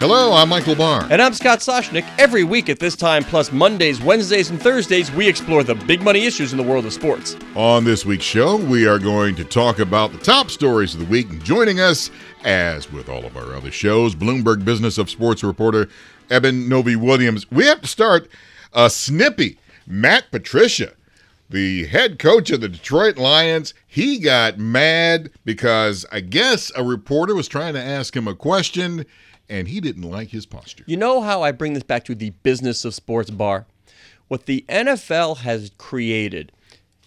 Hello, I'm Michael Barr. And I'm Scott Soshnick. Every week at this time, plus Mondays, Wednesdays, and Thursdays, we explore the big money issues in the world of sports. On this week's show, we are going to talk about the top stories of the week. And joining us, as with all of our other shows, Bloomberg Business of Sports reporter Eben Novy-Williams. We have to start a snippy. Matt Patricia, the head coach of the Detroit Lions, he got mad because I guess a reporter was trying to ask him a question and he didn't like his posture. You know how I bring this back to the business of sports Barr? What the NFL has created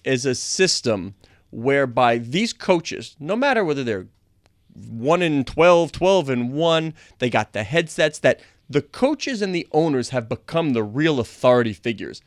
is a system whereby these coaches, no matter whether they're 1 in 12, 12 and 1, they got the headsets that the coaches and the owners have become the real authority figures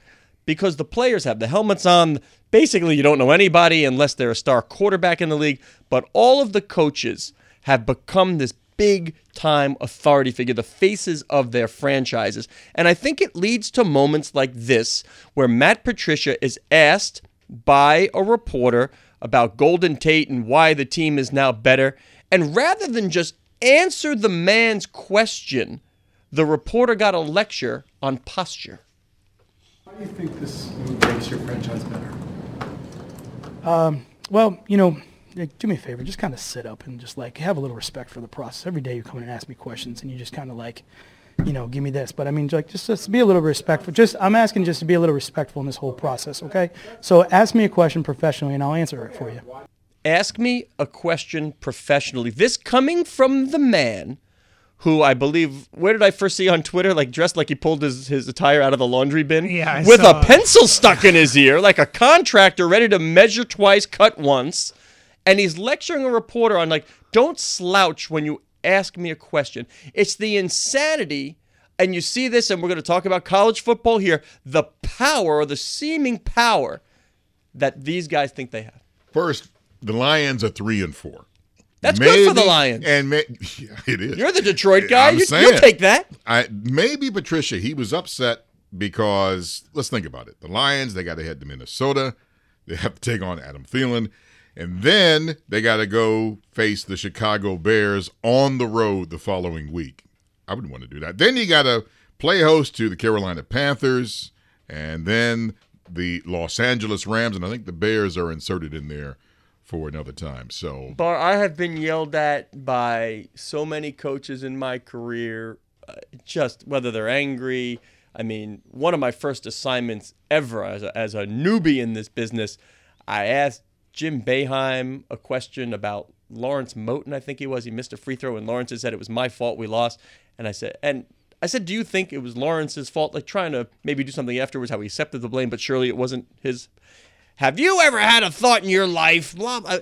because the players have the helmets on. Basically, you don't know anybody unless they're a star quarterback in the league, but all of the coaches have become this big time authority figure, the faces of their franchises. And I think it leads to moments like this where Matt Patricia is asked by a reporter about Golden Tate and why the team is now better. And rather than just answer the man's question, the reporter got a lecture on posture. How do you think this makes your franchise better? Um, well, you know, do me a favor, just kind of sit up and just like have a little respect for the process. Every day you come in and ask me questions, and you just kind of like, you know, give me this. But I mean, like, just, just be a little respectful. Just I'm asking just to be a little respectful in this whole process, okay? So ask me a question professionally, and I'll answer it for you. Ask me a question professionally. This coming from the man who I believe, where did I first see on Twitter? Like dressed like he pulled his, his attire out of the laundry bin Yeah, I with saw a it. pencil stuck in his ear, like a contractor ready to measure twice, cut once. And he's lecturing a reporter on, like, don't slouch when you ask me a question. It's the insanity. And you see this, and we're going to talk about college football here the power or the seeming power that these guys think they have. First, the Lions are three and four. That's good for the Maybe- Lions. And may, yeah, it is. You're the Detroit guy. I'm You, saying. you'll take that. I maybe Patricia. He was upset because let's think about it. The Lions they got to head to Minnesota. They have to take on Adam Thielen, and then they got to go face the Chicago Bears on the road the following week. I wouldn't want to do that. Then you got to play host to the Carolina Panthers, and then the Los Angeles Rams, and I think the Bears are inserted in there for another time. So Barr, I have been yelled at by so many coaches in my career, uh, just whether they're angry. I mean, one of my first assignments ever as a, as a newbie in this business, I asked Jim Boeheim a question about Lawrence Moten, I think he was. He missed a free throw, and Lawrence said it was my fault we lost. And I said, and I said, do you think it was Lawrence's fault? Like trying to maybe do something afterwards, how he accepted the blame, but surely it wasn't his. Have you ever had a thought in your life? Blah. I,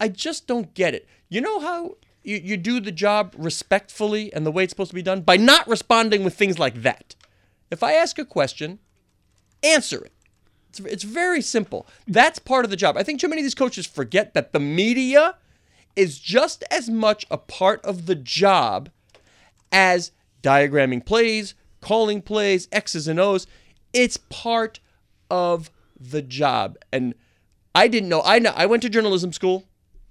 I just don't get it. You know how you, you do the job respectfully and the way it's supposed to be done? By not responding with things like that. If I ask a question, answer it. It's, it's very simple. That's part of the job. I think too many of these coaches forget that the media is just as much a part of the job as diagramming plays, calling plays, X's and O's. It's part of the job. And I didn't know. I know. I went to journalism school.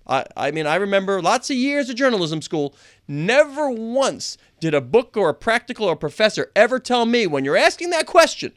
I, I mean, I remember lots of years of journalism school. Never once did a book or a practical or a professor ever tell me when you're asking that question,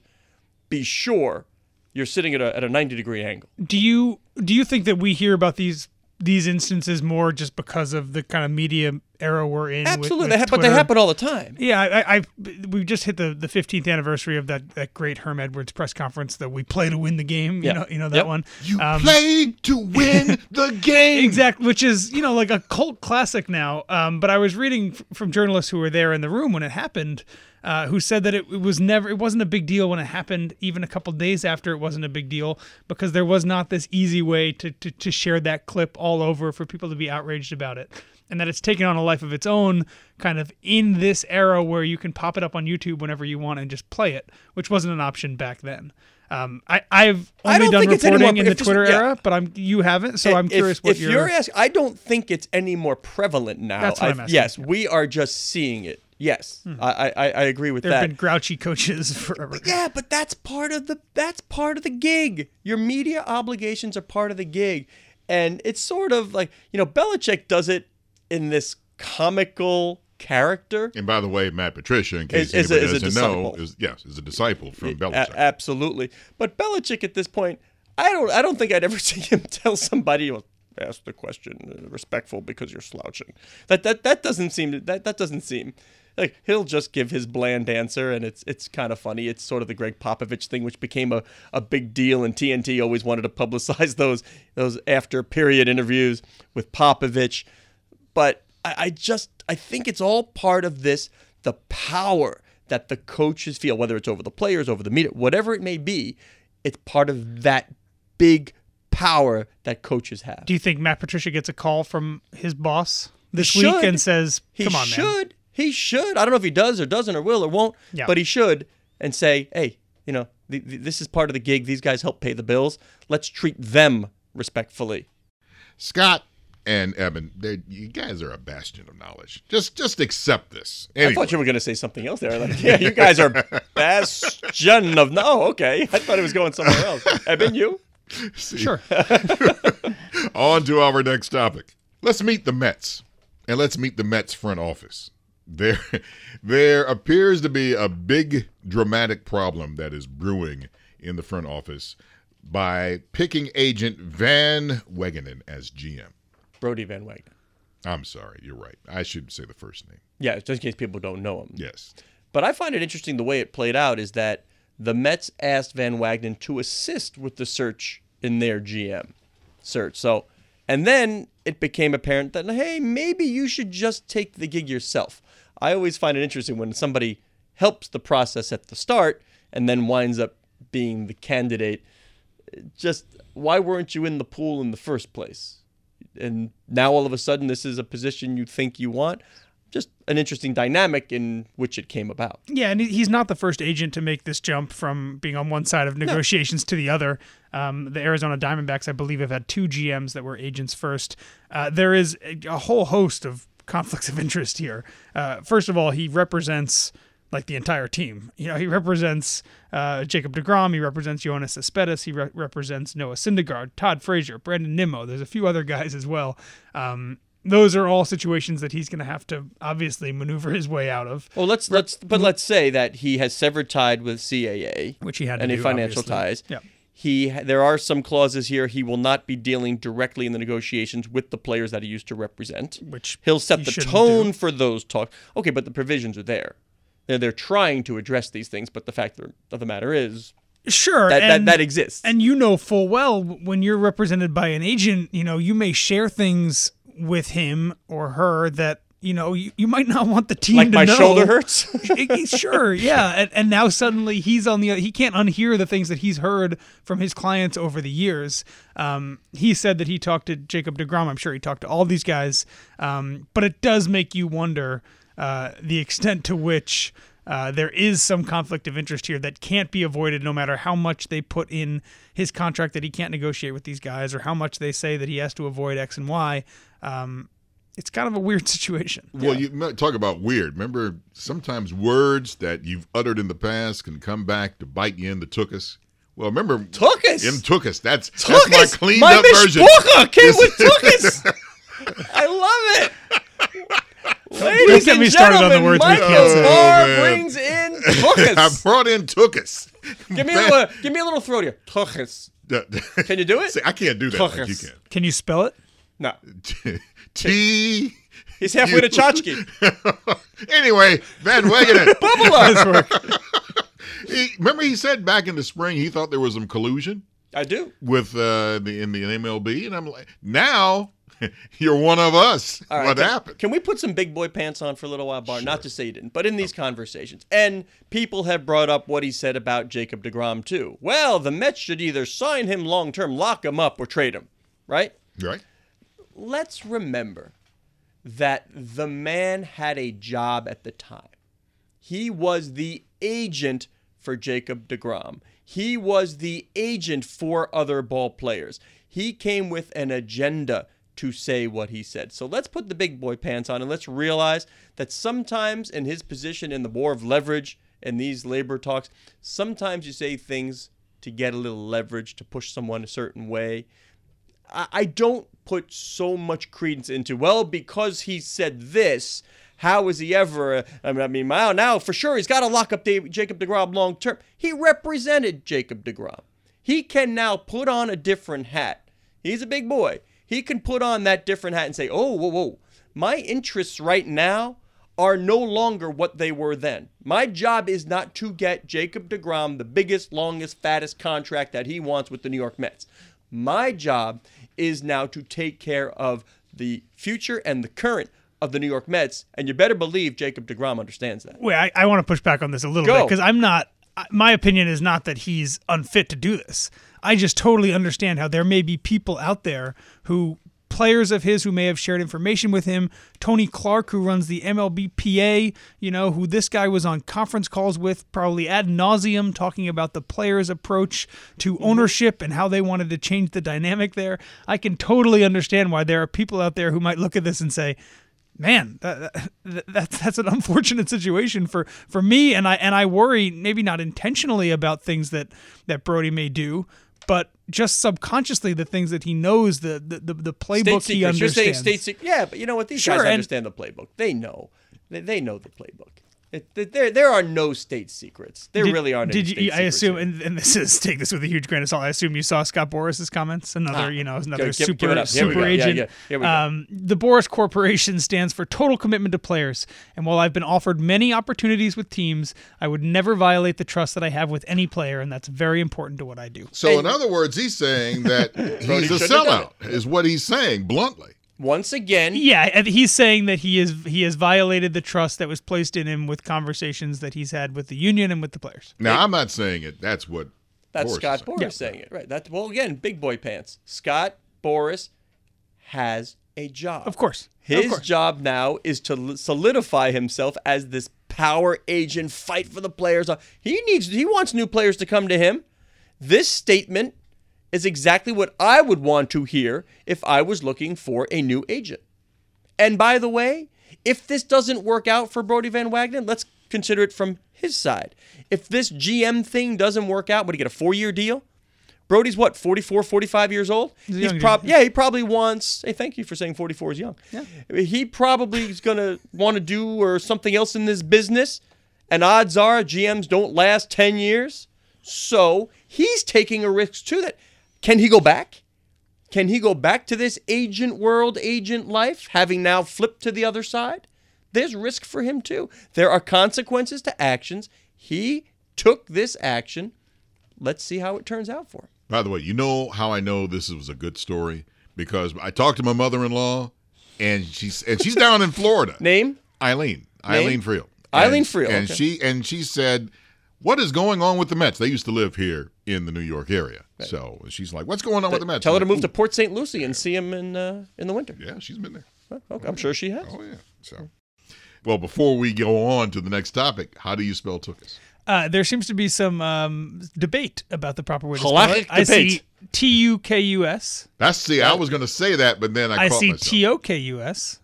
be sure you're sitting at a, at a 90 degree angle. Do you do you think that we hear about these these instances more just because of the kind of media era we're in? Absolutely. with they ha- but they happen all the time. Yeah, I, I, we just hit the the 15th anniversary of that, that great Herm Edwards press conference that we play to win the game. You Yeah. know, you know that Yep. one. you Um, played to win the game. Exactly, which is you know like a cult classic now. Um, but I was reading f- from journalists who were there in the room when it happened, uh, who said that it, it was never, it wasn't a big deal when it happened. Even a couple days after, it wasn't a big deal because there was not this easy way to, to to share that clip all over for people to be outraged about it. And that it's taken on a life of its own, kind of in this era where you can pop it up on YouTube whenever you want and just play it, which wasn't an option back then. Um, I, I've only don't done think it's any reporting more- in the Twitter yeah. era, but I'm you haven't, so I'm If- curious what if your you're asking, I don't think it's any more prevalent now. That's what I- I'm asking, Yes, we are just seeing it. Yes, I, I I agree with that. There have been grouchy coaches forever. Yeah, but that's part of the that's part of the gig. Your media obligations are part of the gig. And it's sort of like, you know, Belichick does it in this comical character. And by the way, Matt Patricia, in case Is- a- anybody is a doesn't know, disciple. is yes, is a disciple from A- Belichick. absolutely. But Belichick at this point, I don't I don't think I'd ever see him tell somebody well, ask the question uh, respectful because you're slouching. That that that doesn't seem to, that that doesn't seem like he'll just give his bland answer and it's it's kind of funny. It's sort of the Gregg Popovich thing which became a, a big deal and TNT always wanted to publicize those those after period interviews with Popovich. But I, I just I think it's all part of this the power that the coaches feel, whether it's over the players, over the media, whatever it may be, it's part of that big power that coaches have. Do you think Matt Patricia gets a call from his boss this He week and says, he "Come on, man"? should. He should. I don't know if he does or doesn't or will or won't, Yeah. but he should and say, hey, you know, th- th- this is part of the gig. These guys help pay the bills. Let's treat them respectfully. Scott and Eben, you guys are a bastion of knowledge. Just just accept this. I thought you were going to say something else there. Like, yeah, you guys are bastion of no. Oh, okay, I thought it was going somewhere else. Eben, you? Sure. On to our next topic. Let's meet the Mets, and let's meet the Mets front office. There, there appears to be a big dramatic problem that is brewing in the front office by picking agent Van Wagenen as GM. Brodie Van Wagenen. I'm sorry, you're right. I should say the first name. Yeah, just in case people don't know him. Yes. But I find it interesting the way it played out is that the Mets asked Van Wagenen to assist with the search in their GM search. So, and then it became apparent that hey, maybe you should just take the gig yourself. I always find it interesting when somebody helps the process at the start and then winds up being the candidate. Just why weren't you in the pool in the first place? And now all of a sudden this is a position you think you want. Just an interesting dynamic in which it came about. Yeah, and he's not the first agent to make this jump from being on one side of negotiations to the other. Um, the Arizona Diamondbacks, I believe, have had two GMs that were agents first. Uh, there is a, a whole host of conflicts of interest here. Uh, first of all, he represents like the entire team. You know, he represents uh, Jacob Degrom, he represents Yoenis Cespedes, he re- represents Noah Syndergaard, Todd Frazier, Brandon Nimmo. There's a few other guys as well. Um, those are all situations that he's going to have to obviously maneuver his way out of. Well, let's let's but let's say that he has severed tied with CAA, Which he had to any do, financial obviously. ties. Yeah. He there are some clauses here. He will not be dealing directly in the negotiations with the players that he used to represent. Which he'll set he the tone do. for those talks. Okay, but the provisions are there. They're, they're trying to address these things, but the fact of the matter is Sure, that, and, that, that exists. and you know full well when you're represented by an agent, you know you may share things with him or her that you know you, you might not want the team like to my know. shoulder hurts. sure, yeah, and, and now suddenly he's on the he can't unhear the things that he's heard from his clients over the years. Um, he said that he talked to Jacob Degrom. I'm sure he talked to all these guys, um, but it does make you wonder uh, the extent to which. Uh, there is some conflict of interest here that can't be avoided no matter how much they put in his contract that he can't negotiate with these guys or how much they say that he has to avoid X and Y. Um, it's kind of a weird situation. Well, you talk about weird. Remember, sometimes words that you've uttered in the past can come back to bite you in the tookus. Well, remember, Tookus? in tookus. That's that's my cleaned my up Miss version. Booker came This- with Tookus. I love it. Don't get and me started on the gentlemen, words we Michael can't say. Barr Oh, man. brings in I Tookus. brought in tookus. give me a little, give me a little throat here. Tookus. Can you do it? See, I can't do that like you Tookus. Can you spell it? No. can. T. He's halfway to tchotchke. anyway, Van Wagenen. Nice work. he, remember, he said back in the spring he thought there was some collusion I do. with uh, the in the MLB, and I'm like, now you're one of us. Right, what can, happened? Can we put some big boy pants on for a little while, Barr? Not to say you didn't, but in these conversations. And people have brought up what he said about Jacob DeGrom, too. Well, the Mets should either sign him long term, lock him up, or trade him, right? right? let's remember that the man had a job at the time. He was the agent for Jacob DeGrom. He was the agent for other ball players. He came with an agenda to say what he said. So let's put the big boy pants on and let's realize that sometimes in his position in the war of leverage and these labor talks, sometimes you say things to get a little leverage, to push someone a certain way. I don't put so much credence into, well, because he said this, How is he ever? I mean, now, now for sure he's got to lock up Jacob Degrom long term. He represented Jacob Degrom. He can now put on a different hat. He's a big boy. He can put on that different hat and say, "Oh, whoa, whoa, my interests right now." Are no longer what they were then. My job is not to get Jacob DeGrom the biggest, longest, fattest contract that he wants with the New York Mets. My job is now to take care of the future and the current of the New York Mets, and you better believe Jacob DeGrom understands that. Wait, I, I want to push back on this a little Go. bit because I'm not. My opinion is not that he's unfit to do this. I just totally understand how there may be people out there who players of his who may have shared information with him. Tony Clark, who runs the MLBPA, you know, who this guy was on conference calls with, probably ad nauseum, talking about the players' approach to mm-hmm. ownership and how they wanted to change the dynamic there. I can totally understand why there are people out there who might look at this and say, man, that, that, that's that's an unfortunate situation for for me, and I and I worry maybe not intentionally about things that that Brodie may do, but just subconsciously the things that he knows the the the, the playbook State he secrets. You're saying understands. state secrets. Yeah, but you know what? These Sure, guys understand the playbook. They know. They, they know the playbook. It, there, there are no state secrets. There Did- really aren't. Did any you? state I secrets assume, and, and this is take this with a huge grain of salt. I assume you saw Scott Boras's comments. Another, Ah, you know, another give- give super it up. Here we super go. Yeah, agent. yeah. Here we go. Um, the Boras Corporation stands for total commitment to players. And while I've been offered many opportunities with teams, I would never violate the trust that I have with any player, and that's very important to what I do. So, Hey. in other words, he's saying that he's a shouldn't have done sellout, is what he's saying bluntly. Once again, Yeah, and he's saying that he is he has violated the trust that was placed in him with conversations that he's had with the union and with the players. Now, I'm not saying it. That's what. That's Boras is Scott saying. Boras saying it, right? That well, again, big boy pants. Scott Boras has a job. Of course. Of His course. job now is to solidify himself as this power agent, fight for the players. Uh, he needs, he wants new players to come to him. This statement is exactly what I would want to hear if I was looking for a new agent. And by the way, if this doesn't work out for Brodie Van Wagenen, let's consider it from his side. If this GM thing doesn't work out, would he get a four year deal? Brodie's what, 44, 45 years old? He's young prob- yeah, he probably wants. Hey, thank you for saying 44 is young. Yeah. He probably is going to want to do or something else in this business. And odds are GMs don't last 10 years. So he's taking a risk too. That can he go back? Can he go back to this agent world, agent life, having now flipped to the other side? There's risk for him too. There are consequences to actions. He took this action. Let's see how it turns out for him. By the way, you know how I know this was a good story because I talked to my mother-in-law, and she's and she's down in Florida. Name? Eileen, Eileen Friel. Eileen And- Friel, and okay. she and she said, "What is going on with the Mets? They used to live here in the New York area." So she's like, "What's going on with the Mets?" Tell her to I'm move like, to Port St. Lucie and see him in uh, in the winter. Yeah, she's been there. Okay, I'm sure she has. Oh yeah. So, well, before we go on to the next topic, how do you spell Tookus? Uh, there seems to be some um, debate about the proper way to spell Halachic it. I see debate. T U K U S. That's see, I was going to say that, but then I, I caught see. T O K U S.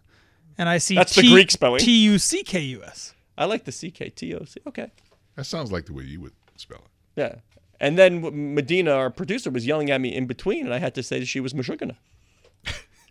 And I see That's the Greek spelling. T U C K U S. I like the CKTOC. Okay. That sounds like the way you would spell it. Yeah. And then Madena, our producer, was yelling at me in between, and I had to say that she was Meshuggah.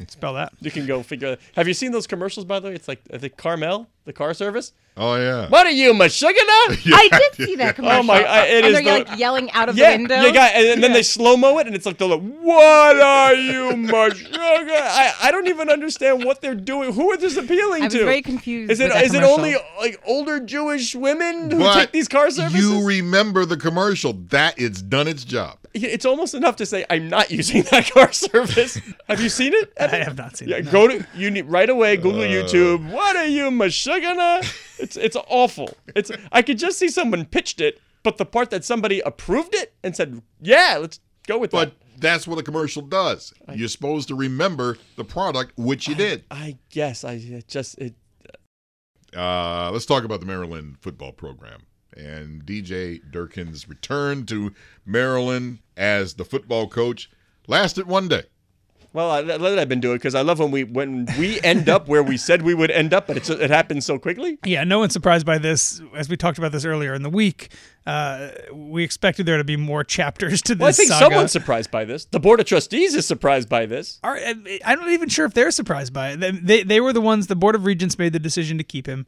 Spell that. You can go figure. Have you seen those commercials? By the way, it's like I think Carmel, the car service. Oh yeah. What are you, Meshuggah? I did see that commercial. Oh my! I, it and is they're the- like yelling out of yeah, the window. you got, and, and then they slow mo it, and it's like they're like, "What are you, Meshuggah?" I, I don't even understand what they're doing. Who are this appealing to? I was to? very confused. Is it with that is it only like older Jewish women who But take these car services? You remember the commercial? That it's done its job. it's almost enough to say I'm not using that car service. Have you seen it? I have not seen Yeah, it. no. go to you need right away. Google uh. YouTube. What are you, Meshuggah? It's it's awful. It's I could just see someone pitched it, but the part that somebody approved it and said, "Yeah, let's go with that. But that." that's what a commercial does. You're supposed to remember the product, which you did. I guess I it just it. Uh, let's talk about the Maryland football program and DJ Durkin's return to Maryland as the football coach lasted one day. Well, I, let I've been doing because I love when we when we end up where we said we would end up, but it's, it happens so quickly. Yeah, no one's surprised by this. As we talked about this earlier in the week, uh, we expected there to be more chapters to this Well, I think saga. someone's surprised by this. The board of trustees is surprised by this. Are, I'm not even sure if they're surprised by it. They, they, they were the ones, the Board of Regents made the decision to keep him.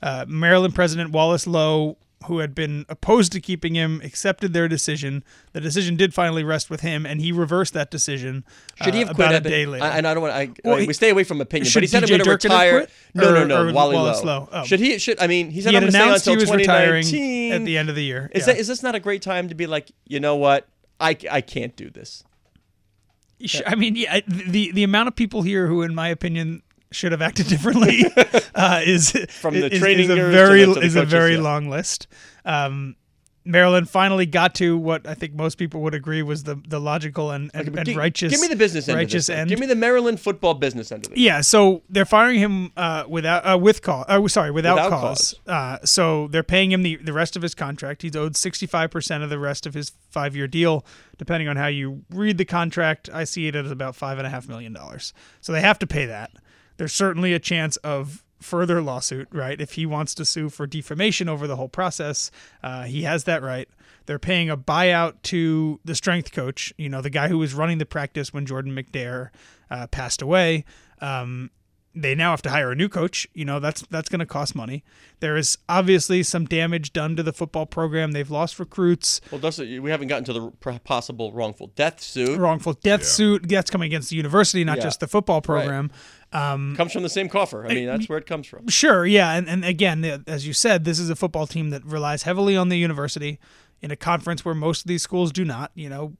Uh, Maryland President Wallace Loh, who had been opposed to keeping him, accepted their decision. The decision did finally rest with him, and he reversed that decision Should he uh, have quit? about a day later. I, and I don't want. I, Well, I- he- we stay away from opinion, Should but he said DJ I'm going to retire. quit? No, no, no. or Wally, Wallace Loh. Loh? Oh. Should he? Should I mean? He said he I'm going to stay announced he until was retiring at the end of the year. Is Yeah. that is this not a great time to be like, you know what? I, I can't do this. I mean, yeah, the the amount of people here who, in my opinion, should have acted differently uh, is From the is, training is a years to very the- to the is a very yeah. long list. Um, Maryland finally got to what I think most people would agree was the the logical and, and, But and gi- righteous. Give me the business end. righteous end. Give me the Maryland football business end of it. Yeah, so they're firing him uh, without uh, with cause. Uh, sorry, without, Without cause. Uh, so they're paying him the, the rest of his contract. He's owed sixty five percent of the rest of his five year deal. Depending on how you read the contract, I see it as about five and a half million dollars. So they have to pay that. There's certainly a chance of further lawsuit, right? If he wants to sue for defamation over the whole process, uh, he has that right. They're paying a buyout to the strength coach, you know, the guy who was running the practice when Jordan McNair uh, passed away. Um, they now have to hire a new coach. You know, that's that's going to cost money. There is obviously some damage done to the football program. They've lost recruits. Well, does we haven't gotten to the possible wrongful death suit. Wrongful death suit that's coming against the university, not Yeah. just the football program. Um, comes from the same coffer. I mean, that's where it comes from. Sure, yeah, and, and again, as you said, this is a football team that relies heavily on the university in a conference where most of these schools do not. You know,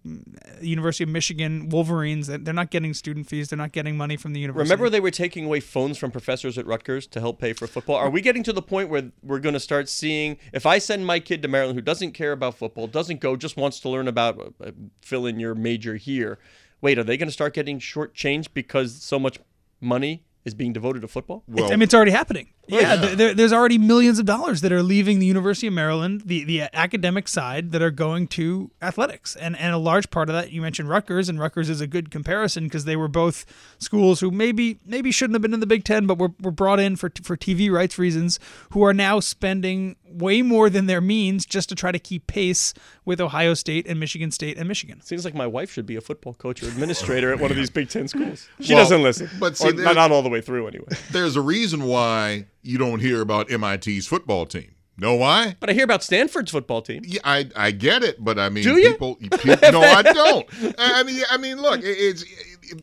University of Michigan Wolverines, they're not getting student fees, they're not getting money from the university. Remember, they were taking away phones from professors at Rutgers to help pay for football. Are we getting to the point where we're going to start seeing? If I send my kid to Maryland, who doesn't care about football, doesn't go, just wants to learn about uh, fill in your major here. Wait, are they going to start getting shortchanged because so much money is being devoted to football? Well, I mean, it's already happening. Oh, yeah, yeah. There, there's already millions of dollars that are leaving the University of Maryland, the, the academic side, that are going to athletics. And and a large part of that, you mentioned Rutgers, and Rutgers is a good comparison because they were both schools who maybe maybe shouldn't have been in the Big Ten, but were, were brought in for, for TV rights reasons, who are now spending way more than their means just to try to keep pace with Ohio State and Michigan State and Michigan. Seems like my wife should be a football coach or administrator at one of these Big Ten schools. She Well, doesn't listen, but see, or not, not all the way through anyway. there's a reason why you don't hear about MIT's football team. Know why? But I hear about Stanford's football team. Yeah, I I get it, but I mean, Do you? people. pe- no, I don't. I mean, I mean, look, it- it's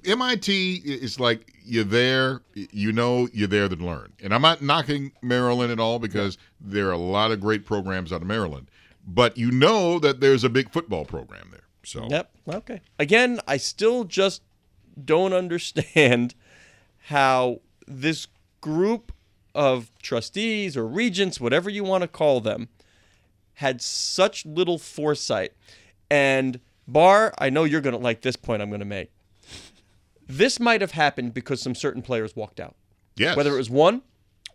MIT is like you're there, you know, you're there to learn. And I'm not knocking Maryland at all because there are a lot of great programs out of Maryland, but you know that there's a big football program there. So Yep. Okay. Again, I still just don't understand how this group of trustees or regents, whatever you want to call them, had such little foresight. And Barr, I know you're going to like this point I'm going to make. This might have happened because some certain players walked out. yes, Whether it was one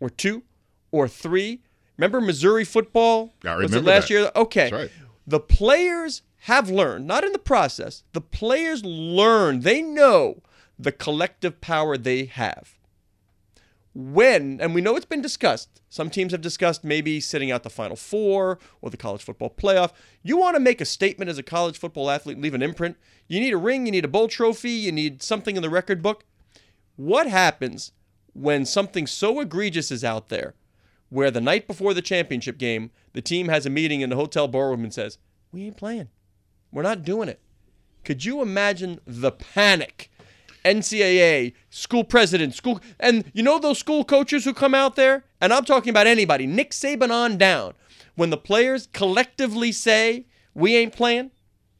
or two or three. Remember Missouri football? I was it remember last that. year? Okay. That's right. The players have learned, not in the process, the players learn, they know the collective power they have. When, and we know it's been discussed, some teams have discussed maybe sitting out the Final Four or the college football playoff. You want to make a statement as a college football athlete, leave an imprint. You need a ring, you need a bowl trophy, you need something in the record book. What happens when something so egregious is out there where the night before the championship game, the team has a meeting in the hotel ballroom and says, We ain't playing. We're not doing it. Could you imagine the panic? NCAA, school president, school, and you know those school coaches who come out there? And I'm talking about anybody, Nick Saban on down. When the players collectively say, We ain't playing,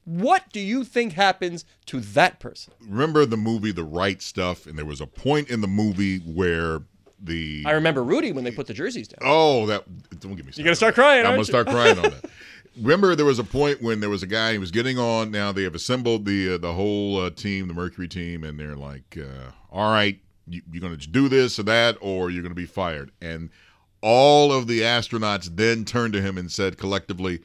what do you think happens to that person? remember the movie The Right Stuff, and there was a point in the movie where the I remember Rudy when they put the jerseys down. Oh, that don't get me. Started. gonna start crying, I'm gonna you? start crying on that. Remember, there was a point when there was a guy he was getting on. Now they have assembled the uh, the whole uh, team, the Mercury team, and they're like, uh, "All right, you, you're gonna do this or that, or you're gonna be fired." And all of the astronauts then turned to him and said collectively,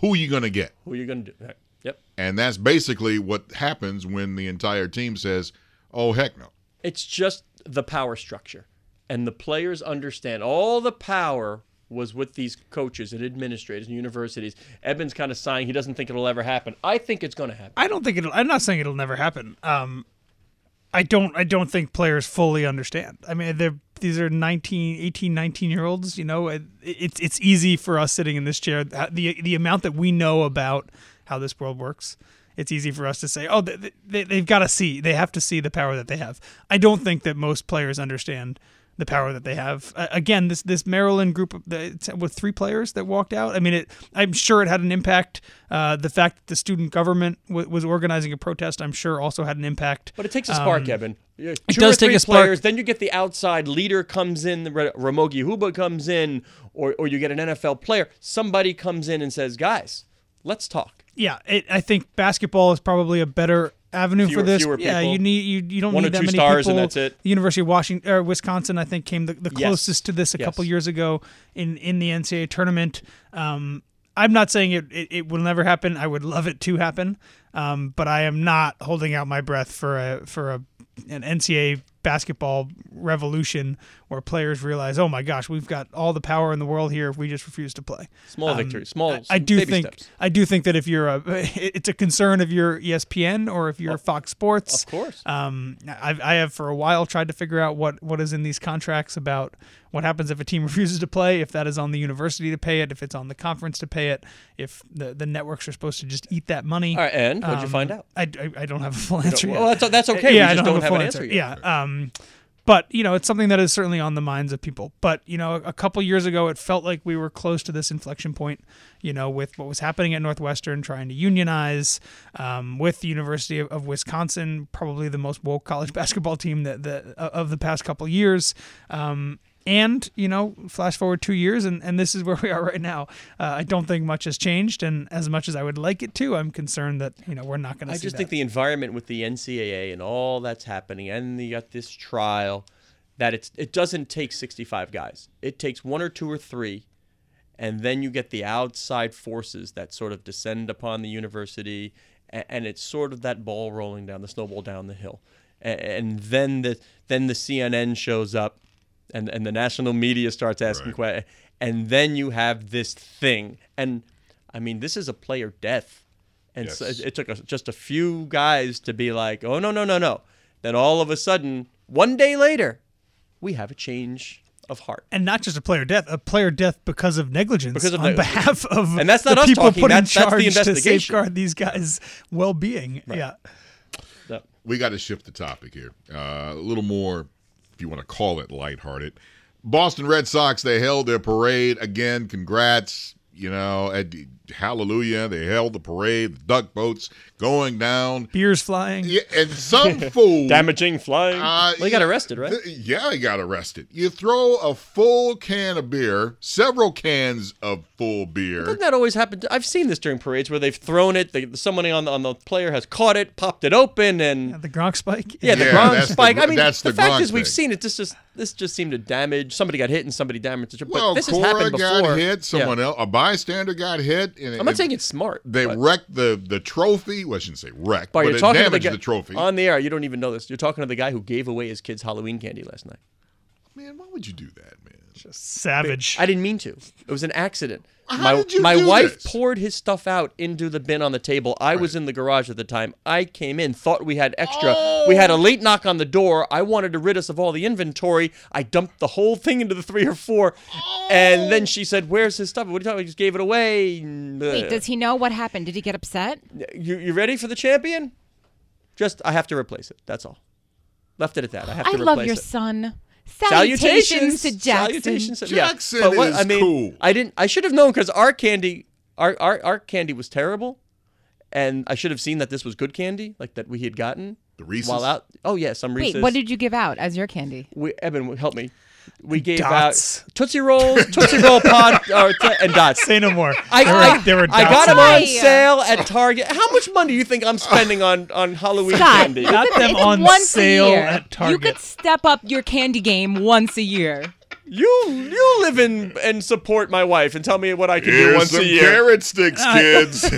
"Who are you gonna get?" Who are you going to do? Yep. And that's basically what happens when the entire team says, Oh heck no. It's just the power structure. And the players understand all the power was with these coaches and administrators and universities. Eben's kind of sighing he doesn't think it'll ever happen. I think it's going to happen. I don't think it'll. I'm not saying it'll never happen. Um, I don't. I don't think players fully understand. I mean, they're these are 19, 18, 19 year olds. You know, it, it's it's easy for us sitting in this chair. The the amount that we know about how this world works. It's easy for us to say, oh, they, they, they've got to see. They have to see the power that they have. I don't think that most players understand the power that they have. Uh, again, this this Maryland group of the, with three players that walked out. I mean, it. I'm sure it had an impact. Uh, the fact that the student government w- was organizing a protest, I'm sure, also had an impact. But it takes a spark, Um, Eben. Yeah, it does or take three a spark. players, then you get the outside leader comes in, the Ramogi Huma comes in, or, or you get an NFL player. Somebody comes in and says, guys, let's talk. Yeah, it, I think basketball is probably a better avenue Fewer- for this. yeah, people. you need you, you don't One need or that two many stars people. and that's it. The University of Washington or Wisconsin, I think, came the, the Yes. closest to this a Yes. couple years ago in in the NCAA tournament. Um, I'm not saying it, it, it will never happen. I would love it to happen, um, but I am not holding out my breath for a for a an NCAA basketball revolution where players realize, oh my gosh, we've got all the power in the world here if we just refuse to play. Small Um, victory, small. I, I do think steps. I do think that if you're a, it's a concern if you're E ESPN or if you're Fox Sports. Of course. Um, I, I have for a while tried to figure out what what is in these contracts about what happens if a team refuses to play, if that is on the university to pay it, if it's on the conference to pay it, if the the networks are supposed to just eat that money. All right, and what'd you Um, find out? I, I, I don't have a full answer yet. well, that's, that's okay. Yeah, we I just don't, don't, have, a full an answer. answer yet. Yeah. Um, but you know, it's something that is certainly on the minds of people. But you know, a couple years ago, it felt like we were close to this inflection point. You know, with what was happening at Northwestern, trying to unionize, um, with the University of, of Wisconsin, probably the most woke college basketball team that the of the past couple years. Um, and you know, flash forward two years, and, and this is where we are right now. Uh, I don't think much has changed, and as much as I would like it to, I'm concerned that you know we're not going to. I just that. think the environment with the NCAA and all that's happening, and you got this trial, that it's it doesn't take 65 guys. It takes one or two or three, and then you get the outside forces that sort of descend upon the university, and, and it's sort of that ball rolling down the snowball down the hill, and, and then the then the CNN shows up, and and the national media starts asking Right. questions, and then you have this thing, and I mean this is a player death. And so it, it took us just a few guys to be like, oh, no, no, no, no. Then all of a sudden, one day later, we have a change of heart. and not just a player death, a player death because of negligence Because of on the- behalf of And that's not the us people talking, put in that's- that's the charge to safeguard these guys' well-being. Yeah, So, we got to shift the topic here. Uh, a little more, if you want to call it lighthearted. Boston Red Sox, they held their parade again. Congrats. You know, at, hallelujah. They held the parade, the duck boats going down. beers flying. Yeah, and some fool. damaging flying. Uh, well, he got arrested, right? th- yeah, he got arrested. You throw a full can of beer, several cans of full beer. Doesn't that always happen? I've seen this during parades where they've thrown it. They, somebody on the, on the player has caught it, popped it open, and The Gronk spike. yeah, the Yeah, Gronk that's the spike. I mean, that's the, the fact Gronk is we've seen it. This just this just seemed to damage. Somebody got hit and somebody damaged. But well, this has Cora happened before. got hit. Yeah. Someone else, a bystander got hit. And I'm not it- saying it's smart. They wrecked the the trophy. Well, I shouldn't say wrecked, But but, you're it talking to the damaged guy the trophy. on the air. You don't even know this. You're talking to the guy who gave away his kids Halloween candy last night. man, why would you do that, man? Savage. I didn't mean to. It was an accident. How my did you my do wife this? poured his stuff out into the bin on the table. I was in the garage at the time. I came in, thought we had extra. We had a oh. late knock on the door. I wanted to rid us of all the inventory. I dumped the whole thing into the three or four, and then she said, "Where's his stuff? What are you talking? about? He just gave it away." Wait, does he know what happened? Did he get upset? you you ready for the champion? Just I have to replace it. That's all. Left it at that. I have to I to love your it. son. Salutations, to Jackson. Salutations. to- Jackson yeah, but what, is I mean, cool. I didn't. I should have known because our candy, our, our our candy was terrible, and I should have seen that this was good candy, like that we had gotten. The Reese's? While out. Oh yeah, some Reese's. Wait, what did you give out as your candy? we, Eben help me? We gave Dots. out Tootsie Rolls, Tootsie Roll Pod, or uh, and dots. Say no more. I, there were, I, there were I got them on sale at Target. How much money do you think I'm spending on on Halloween Scott, candy? you Got could- them it's on once a sale year. at Target. You could step up your candy game once a year. You you live in and support my wife and tell me what I can do Here's once some a year. carrot sticks, kids.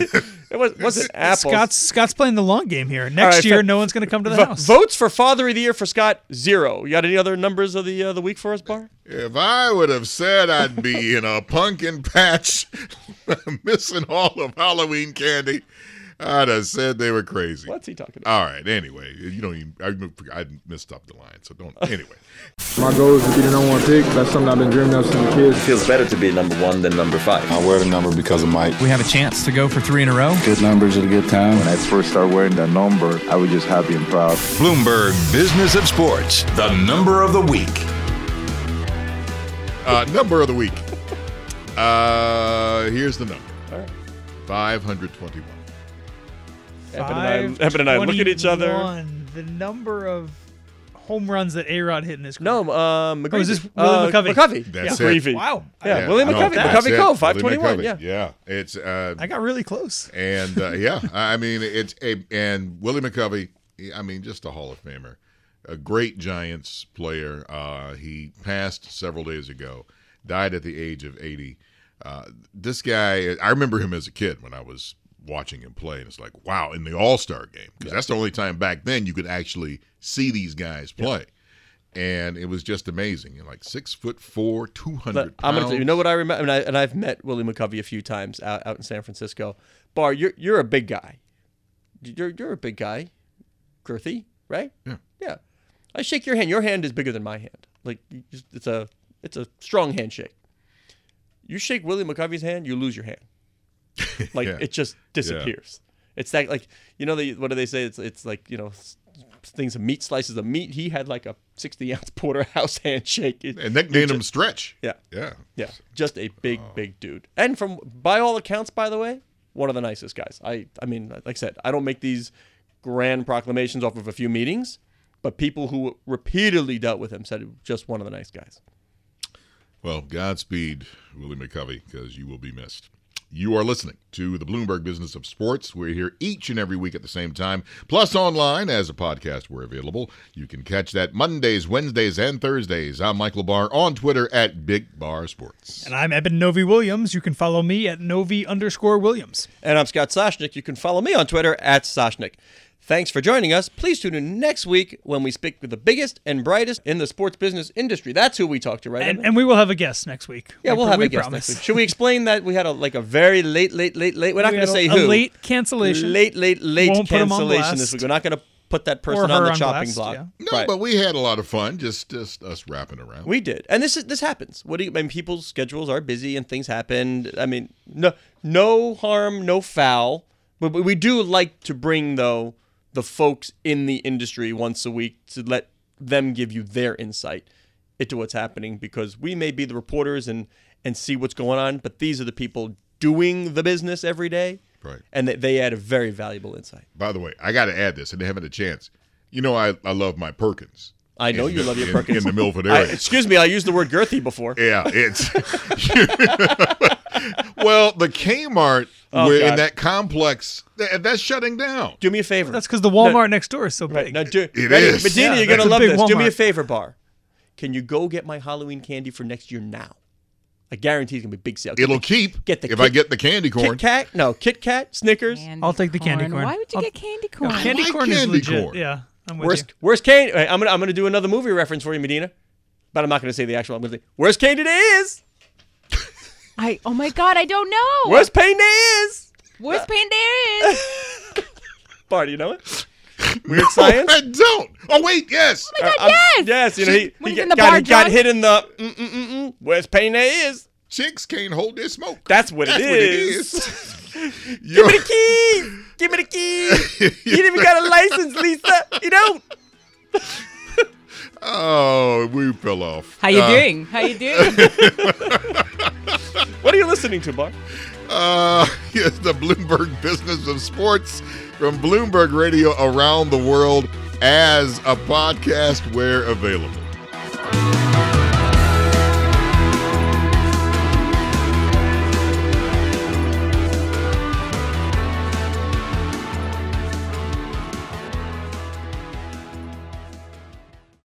It was wasn't apples. Scott's Scott's playing the long game here. Next right, year, fa- no one's going to come to the Vo- house. votes for Father of the Year for Scott zero. You got any other numbers of the uh, the week for us, Barr? If I would have said I'd be in a pumpkin patch missing all of Halloween candy, I'd have said they were crazy. What's he talking about? All right. Anyway, you don't even. I, I missed up the line, so don't. Anyway. My goal is to be the number one pick. That's something I've been dreaming of since a kid. It feels better to be number one than number five. I wear the number because of Mike. We have a chance to go for three in a row. Good numbers at a good time. When I first started wearing that number, I was just happy and proud. Bloomberg Business of Sports, the number of the week. Uh, number of the week. Uh, here's the number. All right. 521. Eben and I, Eben and I look at each other. The number of home runs that A Rod hit in his career. No, um, McGreevy. Oh, is this Willie uh, McCovey? McCovey. That's yeah. it. Wow. Yeah, yeah. Willie no, McCovey. McCovey Cove, 521. Yeah. Yeah. It's, uh, I got really close. And uh, yeah, I mean, it's a, and Willie McCovey, I mean, just a Hall of Famer, a great Giants player. Uh, he passed several days ago, died at the age of 80. Uh, this guy, I remember him as a kid when I was watching him play, and it's like, wow, in the All Star game because that's the only time back then you could actually see these guys play. And it was just amazing. You're like six foot four, two hundred. I'm gonna. Tell you, you know what I remember, and, I, and I've met Willie McCovey a few times out, out in San Francisco. Barr, you're you're a big guy. You're you're a big guy, girthy, right? Yeah. Yeah. I shake your hand. Your hand is bigger than my hand. Like it's a it's a strong handshake. You shake Willie McCovey's hand, you lose your hand. Like Yeah. it just disappears. It's that like you know the what do they say? It's it's like you know things of meat slices of meat. He had like a sixty ounce porterhouse handshake. It- and nicknamed it him Stretch. Yeah. Yeah. yeah, just a big, oh. big dude. And from by all accounts, by the way, one of the nicest guys. I, I mean, like I said, I don't make these grand proclamations off of a few meetings, but people who repeatedly dealt with him said was just one of the nice guys. Well, Godspeed, Willie McCovey, because you will be missed. You are listening to the Bloomberg Business of Sports. We're here each and every week at the same time, plus online as a podcast. We're available. You can catch that Mondays, Wednesdays, and Thursdays. I'm Michael Barr on Twitter at Big Barr Sports. And I'm Eben Novy-Williams. You can follow me at Novy underscore Williams. And I'm Scott Soshnick. You can follow me on Twitter at Soshnick. Thanks for joining us. Please tune in next week when we speak with the biggest and brightest in the sports business industry. That's who we talk to, right? And, and we will have a guest next week. yeah, We we'll have we a guest promise. next week. Should we explain that we had a like a very late, late, late, late? We're not We going to say a, who. a late cancellation. Late, late, late Won't put 'em on cancellation this week. We're not going to put that person on the on chopping blast, block. yeah. No, Right. but we had a lot of fun, just just us rapping around. We did, and this is this happens. What do you? I mean, people's schedules are busy and things happen. I mean, no, no harm, no foul. But we do like to bring though the folks in the industry once a week to let them give you their insight into what's happening because we may be the reporters and and see what's going on, but these are the people doing the business every day, Right. and they, they add a very valuable insight. By the way, I got to add this, and they haven't a chance. You know, I, I love my Perkins. I know in you love your Perkins in the Milford I- area. excuse me, I used the word girthy before. Yeah, it's well, the Kmart Oh, in that complex th- that's shutting down. Do me a favor. That's because the Walmart next door is so Right. big. Now, do, It ready? is. Madena, Yeah, you're gonna love big this. Do me a favor, Barr. Can you go get my Halloween candy for next year now? I guarantee it's gonna be a big sale. Get It'll the- keep get the if Kit- I get the candy corn. Kit Kat. No, Kit Kat, Snickers. Candy I'll take the candy corn. Why would you I'll- get candy corn? I Candy like corn is candy legit. corn. Yeah, I'm with Where's you. Where's candy? Wait, I'm gonna I'm gonna do another movie reference for you, Madena. But I'm not gonna say the actual. I'm gonna say where's Candy Day is. I oh my god, I don't know. Where's Pain Day is. Where's Pain There is? Barr, do you know it? Weird science. I don't. Oh wait, yes. Oh my god, I'm- yes. Yes, you know he, When he he's in got, the got, bar he got drunk? hit in the mm, mm, mm, mm. where's Pain Day is. Chicks can't hold their smoke. That's what That's it what it is. is. Give me the key. Give me the key. You didn't even got a license, Lisa. You don't. Oh, we fell off. How you Uh, doing? How you doing? What are you listening to, Barr? Uh, yes, the Bloomberg Business of Sports from Bloomberg Radio around the world as a podcast where available.